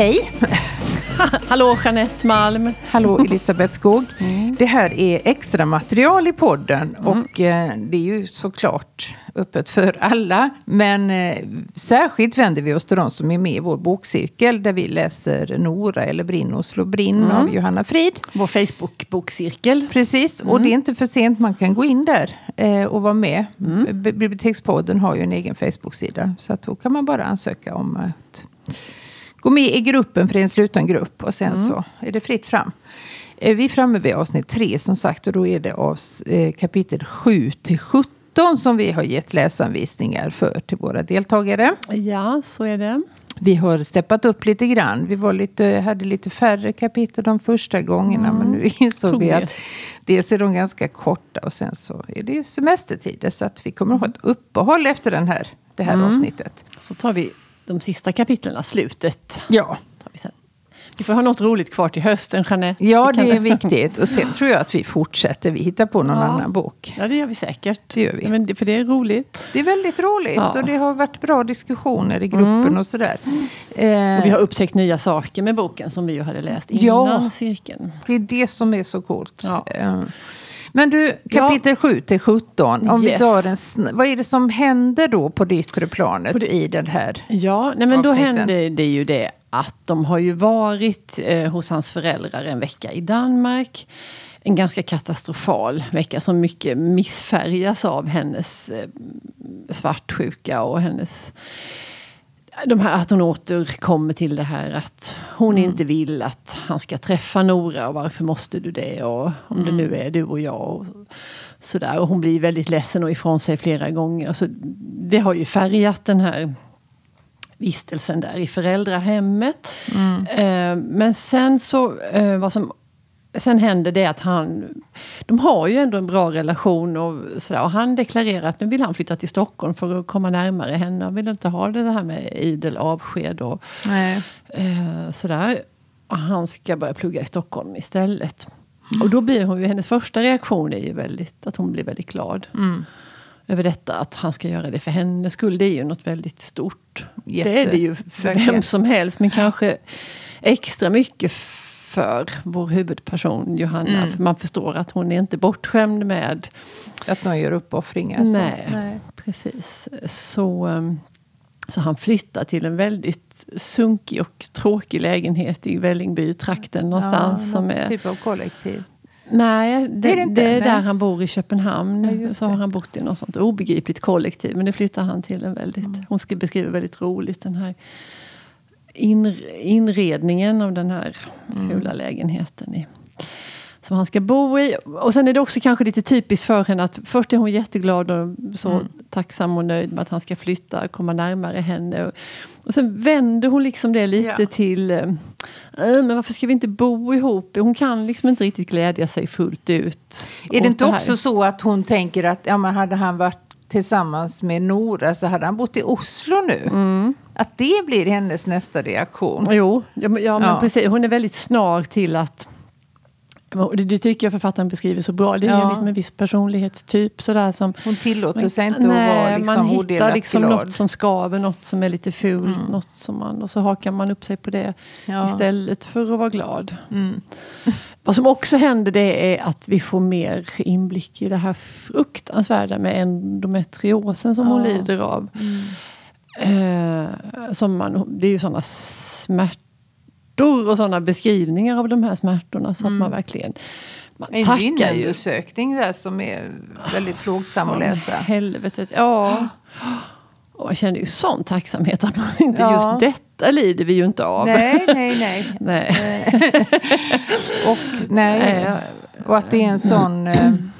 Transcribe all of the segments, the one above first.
hej! Hallå Jeanette Malm! Hallå Elisabeth Skog. Mm. Det här är extra material i podden mm. och eh, det är ju såklart öppet för alla. Men eh, särskilt vänder vi oss till de som är med i vår bokcirkel där vi läser Nora eller Brinn och slå brinn mm. av Johanna Frid. Vår Facebook-bokcirkel. Precis, och mm. det är inte för sent. Man kan gå in där eh, och vara med. Mm. Bibliotekspodden har ju en egen Facebook-sida. Så att då kan man bara ansöka om att gå med i gruppen för det är en sluten grupp. Och sen mm. så är det fritt fram. Eh, vi är framme vid avsnitt 3 som sagt och då är det av eh, kapitel 7 till 17 som vi har gett läsanvisningar för till våra deltagare. Ja, så är det. Vi har steppat upp lite grann. Vi var lite, hade lite färre kapitel de första gångerna. Mm. Men nu insåg Tog vi att dels är de ganska korta och sen så är det ju semestertider. Så att vi kommer att ha ett uppehåll efter den här, det här mm. avsnittet. Så tar vi de sista kapitlen, slutet. Ja. Vi får ha något roligt kvar till hösten, Jeanette. Ja, det är viktigt. Och sen tror jag att vi fortsätter. Vi hittar på någon ja. annan bok. Ja, det gör vi säkert. Det gör vi. Men det, för det är roligt. Det är väldigt roligt. Ja. Och det har varit bra diskussioner i gruppen mm. och sådär. Mm. Och vi har upptäckt nya saker med boken som vi ju hade läst innan ja, cirkeln. Det är det som är så coolt. Ja. Eh, men du, kapitel ja. 7 till 17. Om yes. vi tar en, vad är det som händer då på det yttre planet det, i den här Ja, nej men då händer det ju det att de har ju varit eh, hos hans föräldrar en vecka i Danmark. En ganska katastrofal vecka som mycket missfärgas av hennes eh, svartsjuka och hennes de här, att hon återkommer till det här att hon mm. inte vill att han ska träffa Nora och varför måste du det och om mm. det nu är du och jag. Och sådär. Och hon blir väldigt ledsen och ifrån sig flera gånger. Så det har ju färgat den här vistelsen där i föräldrahemmet. Mm. Eh, men sen så, eh, vad som Sen händer det att han... De har ju ändå en bra relation och, sådär, och han deklarerar att nu vill han flytta till Stockholm för att komma närmare henne. Han vill inte ha det här med idel avsked och eh, sådär. Och han ska börja plugga i Stockholm istället. Mm. Och då blir hon ju, hennes första reaktion är ju väldigt, att hon blir väldigt glad. Mm. Över detta, att han ska göra det för hennes skull. Det är ju något väldigt stort. Jätte, det är det ju för verkligen. vem som helst. Men kanske extra mycket för vår huvudperson Johanna. Mm. För man förstår att hon är inte bortskämd med... Att någon gör uppoffringar. Nej, Nej, precis. Så, um, så han flyttar till en väldigt sunkig och tråkig lägenhet i Vällingby-trakten någonstans. Ja, som är, typ av kollektiv. Nej, det, det är, det, det är där han bor i Köpenhamn. Ja, så har han bott i något sånt obegripligt kollektiv. Men nu flyttar han till en väldigt... Mm. Hon beskriver väldigt roligt den här inredningen av den här mm. fula lägenheten. I, som han ska bo i. Och sen är det också kanske lite typiskt för henne att först är hon jätteglad och så mm. tacksam och nöjd med att han ska flytta, komma närmare henne. Och, och sen vänder hon liksom det lite ja. till äh, men varför ska vi inte bo ihop? Hon kan liksom inte riktigt glädja sig fullt ut. Är det inte det också så att hon tänker att ja, men hade han varit tillsammans med Nora så hade han bott i Oslo nu. Mm. Att det blir hennes nästa reaktion. Jo, ja, men, ja. precis. Hon är väldigt snar till att det, det tycker jag författaren beskriver så bra. Det är ja. en viss personlighetstyp. Sådär, som, Hon tillåter sig inte nej, att vara liksom Man hittar liksom något som skaver, något som är lite fult. Mm. Något som man, och så hakar man upp sig på det ja. istället för att vara glad. Mm. Vad som också händer det är att vi får mer inblick i det här fruktansvärda med endometriosen som ja. hon lider av. Mm. Eh, som man, det är ju sådana smärtor och sådana beskrivningar av de här smärtorna. Så mm. att man verkligen man en gynundersökning där som är väldigt plågsam att läsa. Helvetet, ja. Och man känner ju sån tacksamhet att man inte ja. just detta lider vi ju inte av. Nej, nej, nej. nej. och, nej. och att det är en sån...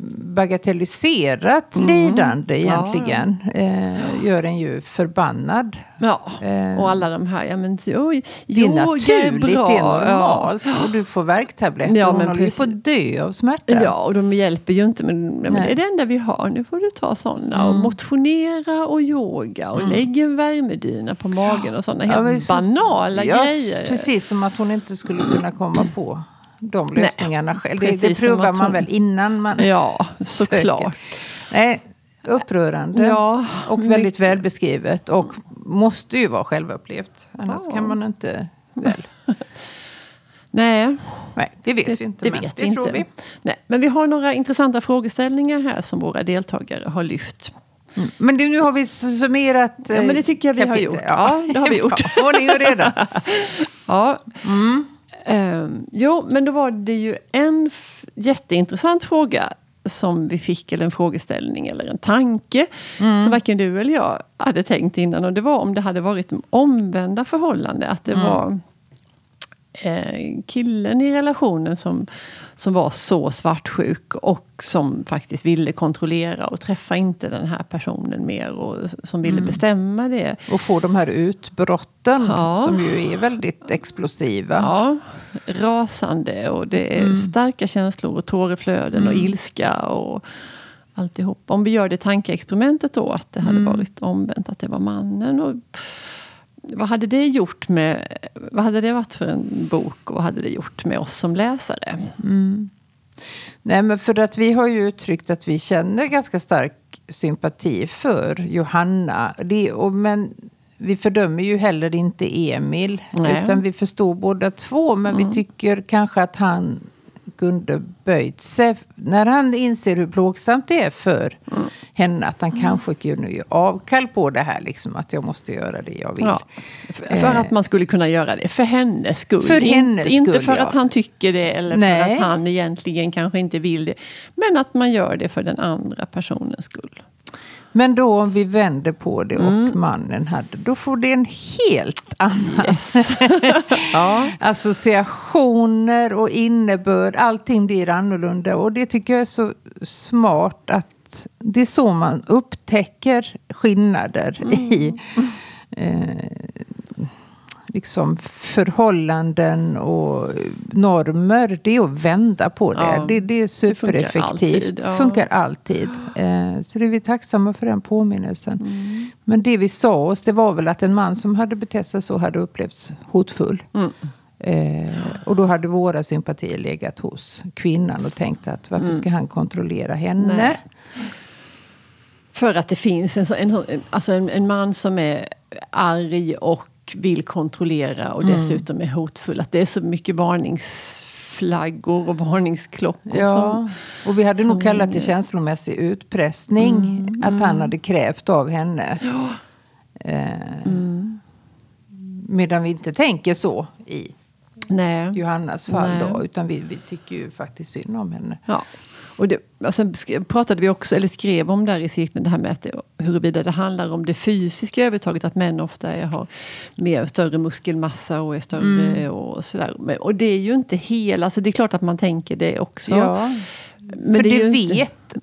Bagatelliserat mm. lidande egentligen. Ja, ja. Eh, gör en ju förbannad. Ja, eh, och alla de här, ja men oj, det är naturligt, det är normalt. Ja. Och du får värktabletter ja, hon håller ju på att dö av smärta. Ja, och de hjälper ju inte. Men, men det är det enda vi har. Nu får du ta sådana. Mm. Och motionera och yoga och mm. lägga en värmedyna på magen och sådana helt banala så, grejer. Precis som att hon inte skulle kunna komma på de lösningarna Nej, själv. Det, det provar man väl innan man Ja, såklart. Nej, upprörande. Ja, och väldigt välbeskrivet. Och måste ju vara självupplevt. Annars Ja. kan man inte väl. Nej, Nej, det vet det, vi inte. det men vet det vi tror inte. vi. Nej, men vi har några intressanta frågeställningar här som våra deltagare har lyft. Mm. Men det, nu har vi summerat Ja, men det tycker jag vi har kapitel. gjort. Ja, det har vi gjort. Ordning och reda. Ja. Ehm, jo, men då var det ju en jätteintressant fråga som vi fick, eller en frågeställning eller en tanke som varken du eller jag hade tänkt innan. Och det var om det hade varit omvända förhållande. Att det var eh, killen i relationen som, som var så svartsjuk och som faktiskt ville kontrollera och träffa inte den här personen mer och som ville bestämma det. Och få de här utbrotten Ja. som ju är väldigt explosiva. Ja, rasande och det är starka känslor och tåreflöden och ilska och alltihop. Om vi gör det tankeexperimentet då att det hade varit omvänt, att det var mannen. Och, vad hade det gjort med, vad hade det varit för en bok och vad hade det gjort med oss som läsare? Nej, men för att vi har ju uttryckt att vi känner ganska stark sympati för Johanna. Det, och, men vi fördömer ju heller inte Emil. Nej. Utan vi förstår båda två. Men vi tycker kanske att han kunde böjt sig. När han inser hur plågsamt det är för henne. Att han kanske kunde ge avkall på det här. Liksom, att jag måste göra det jag vill. Ja, för, för att man skulle kunna göra det för hennes skull. För hennes inte skull, för ja. att han tycker det eller Nej. för att han egentligen kanske inte vill det. Men att man gör det för den andra personens skull. Men då om vi vänder på det och Mm. mannen hade. Då får det en helt annan Ja. associationer och innebörd. Allting blir annorlunda. Och det tycker jag är så smart att det är så man upptäcker skillnader Mm. i eh, liksom förhållanden och normer. Det är att vända på det. Ja, det, det är funkar supereffektivt. alltid, ja. funkar alltid. Eh, så det är vi tacksamma för den påminnelsen. Mm. Men det vi sa oss, det var väl att en man som hade betett sig så hade upplevts hotfull. Mm. Eh, och då hade våra sympatier legat hos kvinnan och tänkt att varför ska han kontrollera henne? Mm. Nej. För att det finns en, en, alltså en, en man som är arg och vill kontrollera och dessutom är hotfull. Att det är så mycket varningsflaggor och varningsklockor. Ja, Som, och vi hade nog kallat det känslomässig utpressning. Mm, Att han hade krävt av henne. Eh, Mm. Medan vi inte tänker så i nej. Johannas fall Nej. då. Utan vi, vi tycker ju faktiskt synd om henne. Ja. Och det, och sen sk- pratade vi också, eller skrev om där i cirkeln, det här med att huruvida det handlar om det fysiska övertaget, att män ofta är, har mer, större muskelmassa och är större och sådär. Men, och det är ju inte hela, alltså det är klart att man tänker det också. Ja, men för det det, ju inte- vet,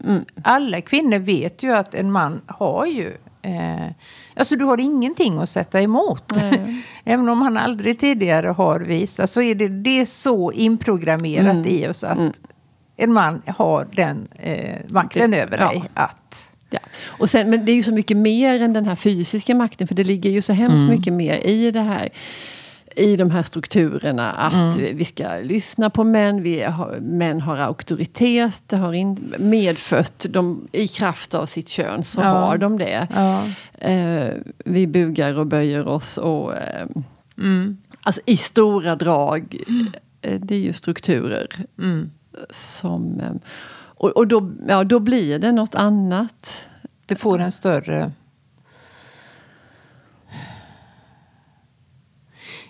alla kvinnor vet ju att en man har ju Eh, alltså du har ingenting att sätta emot. Även om han aldrig tidigare har visat så är det, det är så inprogrammerat Mm. i oss att Mm. En man har den eh, makten över ja. dig. Att, Ja. Och sen, men det är ju så mycket mer än den här fysiska makten. För det ligger ju så hemskt mycket mer i det här. I de här strukturerna. Att vi ska lyssna på män. Vi har, män har auktoritet. Det har in, medfött. De, I kraft av sitt kön så Ja. har de det. ja. Eh, vi bugar och böjer oss. Och, eh, mm, alltså i stora drag. Eh, det är ju strukturer. mm som... Eh, och, och då, ja, då blir det något annat. Det får en större...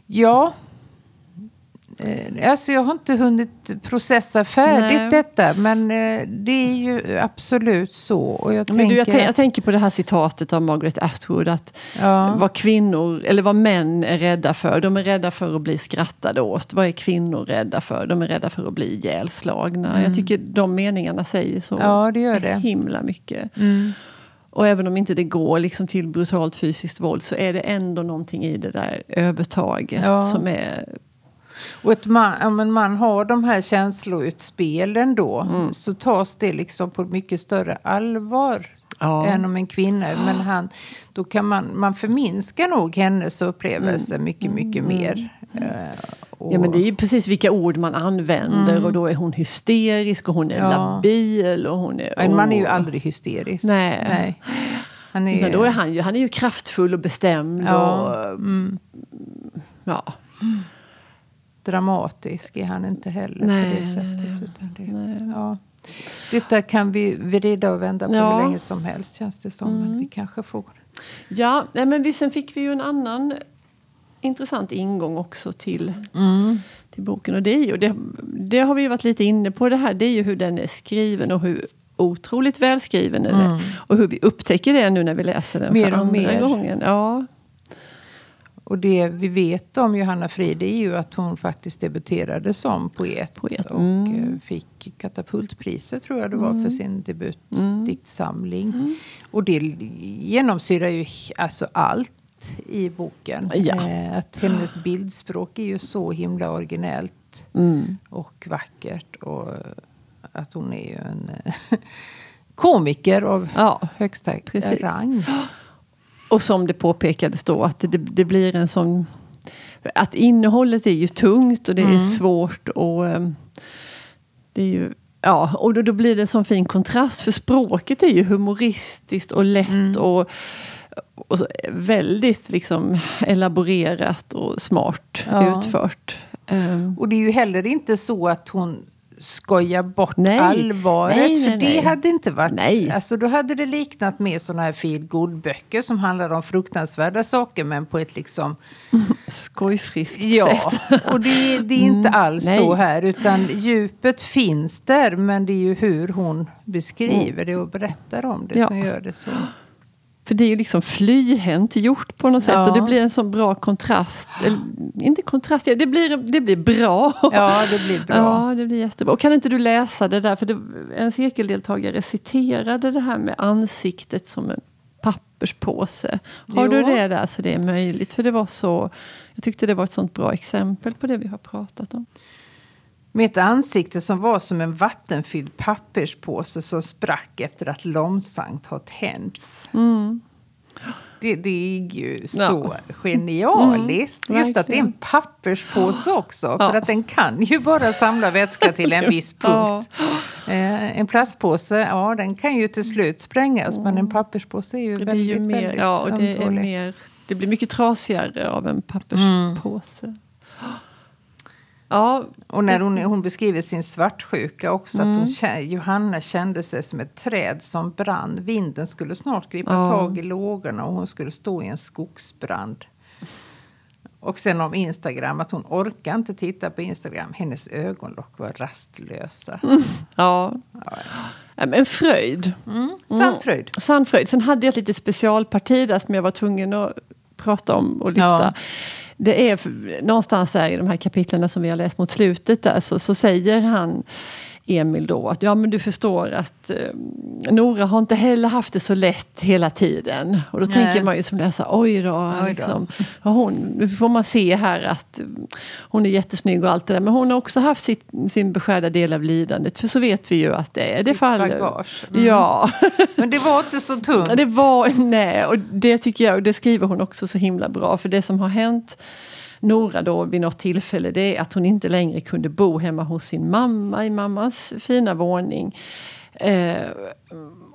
Ja. Eh, Alltså jag har inte hunnit processa färdigt Nej. detta. Men eh, det är ju absolut så. Och jag Men tänker du, jag, jag tänker på det här citatet av Margaret Atwood. Att ja. vad kvinnor, eller vad män är rädda för. De är rädda för att bli skrattade åt. Vad är kvinnor rädda för? De är rädda för att bli ihjälslagna. Jag tycker de meningarna säger så ja, det gör det. himla mycket. Mm. Och även om inte det går liksom till brutalt fysiskt våld så är det ändå någonting i det där övertaget Ja. som är... Och man, om en man har de här känsloutspelen då. Mm. Så tas det liksom på mycket större allvar. Ja. än om en kvinna. Men han, då kan man, man förminska nog hennes upplevelse mycket, mycket mer. Eh, Mm. Ja men det är ju precis vilka ord man använder och då är hon hysterisk och hon är Ja. labil och hon är... en man är ju aldrig hysterisk. Nej. Nej. Han är, då är han, ju, han är ju kraftfull och bestämd. Ja. Och, mm. ja. Dramatisk är han inte heller nej, på det sättet. Utan det, nej. Ja. Detta kan vi vrida och vända på Ja. hur länge som helst känns det som. Men Mm. vi kanske får. Ja, nej, men vi, sen fick vi ju en annan intressant ingång också till, till boken. Och det, är ju, det, det har vi varit lite inne på det här. Det är ju hur den är skriven och hur otroligt välskriven den är. Och hur vi upptäcker det nu när vi läser den Mer för och andra mer. gången. Ja, Och det vi vet om Johanna Frid är ju att hon faktiskt debuterade som poet. Poet, Och mm. eh, fick katapultpriset tror jag det var för sin debutdiktsamling. Mm. Och det genomsyrar ju alltså allt i boken. Ja. Eh, att hennes bildspråk är ju så himla originellt mm. och vackert. Och att hon är ju en eh, komiker av ja. högsta Precis. rang. Och som det påpekades då att det, det blir en sån... Att innehållet är ju tungt och det är svårt och ehm, det är ju... Ja, och då, då blir det en sån fin kontrast för språket är ju humoristiskt och lätt och, och så väldigt liksom elaborerat och smart Ja. utfört. Ehm, Och det är ju heller inte så att hon skojar bort Nej. allvaret. Nej, för nej, det nej. hade inte varit... Nej. Alltså då hade det liknat mer sådana här feel böcker som handlar om fruktansvärda saker men på ett liksom... skojfriskt Ja, sätt. och det, det är inte alls nej. så här. Utan djupet finns där men det är ju hur hon beskriver det och berättar om det Ja. som gör det så. För det är ju liksom flyhänt gjort på något sätt Ja. och det blir en sån bra kontrast. Eller, inte kontrast, det blir, det blir bra. Ja, det blir bra. Ja, det blir jättebra. Och kan inte du läsa det där? För det, en cirkeldeltagare citerade det här med ansiktet som en papperspåse. Har du Jo. det där så det är möjligt? För det var så... Jag tyckte det var ett sånt bra exempel på det vi har pratat om. Med ett ansikte som var som en vattenfylld papperspåse som sprack efter att långsamt ha tänts. Det, det är ju Mm. Ja. så genialiskt. Mm, Just att det är en papperspåse också. Ja. För att den kan ju bara samla vätska till en viss punkt. Eh, en plastpåse, ja den kan ju till slut sprängas. Men en papperspåse är ju Det blir väldigt, ju mer, väldigt ja, och det, är mer, det blir mycket trasigare av en papperspåse. Ja, Och när hon, hon beskriver sin svartsjuka också. Att Mm. hon, kä- Johanna kände sig som ett träd som brann. Vinden skulle snart gripa Ja. tag i lågorna och hon skulle stå i en skogsbrand. Och sen om Instagram, att hon orkar inte titta på Instagram. Hennes ögonlock var rastlösa. ja. Ja, men En fröjd. Mm. Sann fröjd. Sann fröjd. Sen hade jag ett litet specialparti där som jag var tvungen att prata om och lyfta. Ja. Det är någonstans här i de här kapitlen som vi har läst mot slutet där så, så säger han Emil då att ja men du förstår att eh, Nora har inte heller haft det så lätt hela tiden. Och då Nej. tänker man ju som läsare, oj då. Oj. Liksom, hon, nu får man se här att hon är jättesnygg och allt det där. Men hon har också haft sitt, sin beskärda del av lidandet. För så vet vi ju att det är. Det Sitt faller. bagage. Mm. Ja. Men det var inte så tungt. Det var, nej, och det tycker jag, och det skriver hon också så himla bra. För det som har hänt Nora då vid något tillfälle, det är att hon inte längre kunde bo hemma hos sin mamma i mammas fina våning. Eh,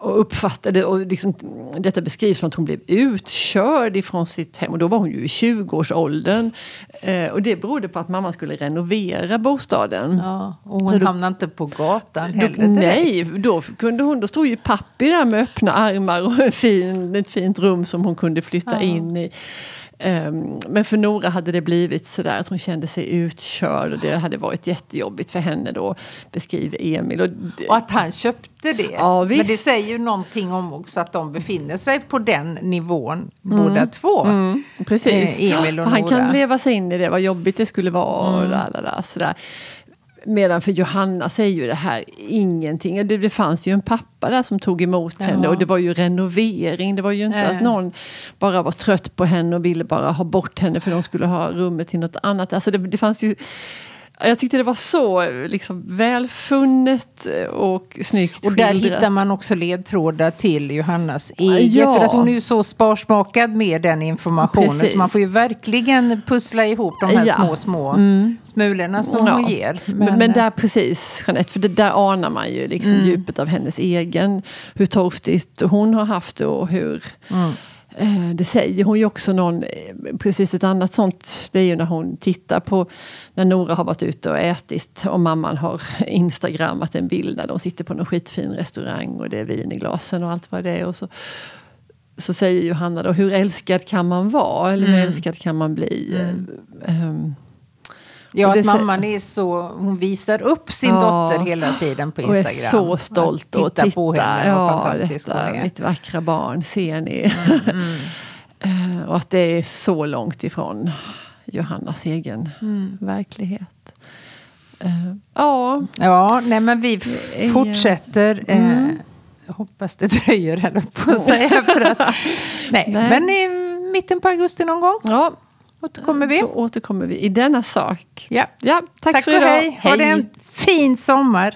och uppfattade, och liksom, detta beskrivs som att hon blev utkörd ifrån sitt hem. Och då var hon ju i 20-årsåldern. Eh, och det berodde på att mamma skulle renovera bostaden. Ja, och Så hon då- hamnade inte på gatan Då, heller nej, då, kunde hon, då stod ju pappi där med öppna armar och en fin, ett fint rum som hon kunde flytta Ja. in i. Ehm, men för Nora hade det blivit sådär att hon kände sig utkörd och det hade varit jättejobbigt för henne då, beskriver Emil. Och, Och att han köpte det. Ja, Men det säger ju någonting om också att de befinner sig på den nivån båda två. Mm, precis. Eh, Emil och För han Nora. kan leva sig in i det, vad jobbigt det skulle vara. Och la, la, la, sådär. Medan för Johanna säger ju det här ingenting. Det, det fanns ju en pappa där som tog emot henne Ja. och det var ju renovering. Det var ju inte Nej. att någon bara var trött på henne och ville bara ha bort henne för de skulle ha rummet till något annat. Alltså det, det fanns ju Jag tyckte det var så liksom, välfunnet och snyggt Och där skildrat. hittar man också ledtrådar till Johannas eget. Ja. För att hon är ju så sparsmakad med den informationen. Precis. Så man får ju verkligen pussla ihop de här Ja. små, små smulorna som Ja. hon ger. Men, men där precis, Jeanette, för det där anar man ju liksom djupet av hennes egen, hur torftigt hon har haft det och hur eh, det säger hon ju också någon, eh, precis ett annat sånt, det är ju när hon tittar på när Nora har varit ute och ätit och mamman har instagrammat en bild där de sitter på någon skitfin restaurang och det är vin i glasen och allt vad det är. Och så, så säger Johanna då, hur älskad kan man vara? Eller hur älskad kan man bli? Eh, ehm, Ja, Och att mamman är så, hon visar upp sin Ja. dotter hela tiden på Och är Instagram. så stolt Att och titta på henne och ja, fantastisk detta, hon är. mitt vackra barn, ser ni? Eh, och att det är så långt ifrån Johannas egen Mm. verklighet. Eh, ja, Ja, nej men vi fortsätter. Mm. Eh, hoppas det dröjer, eller på att säga. För att, nej, Nej. Men i mitten på augusti någon gång ja, återkommer vi. då återkommer vi i denna sak. Ja. Ja, tack, Tack för idag. hej. Ha det en fin sommar.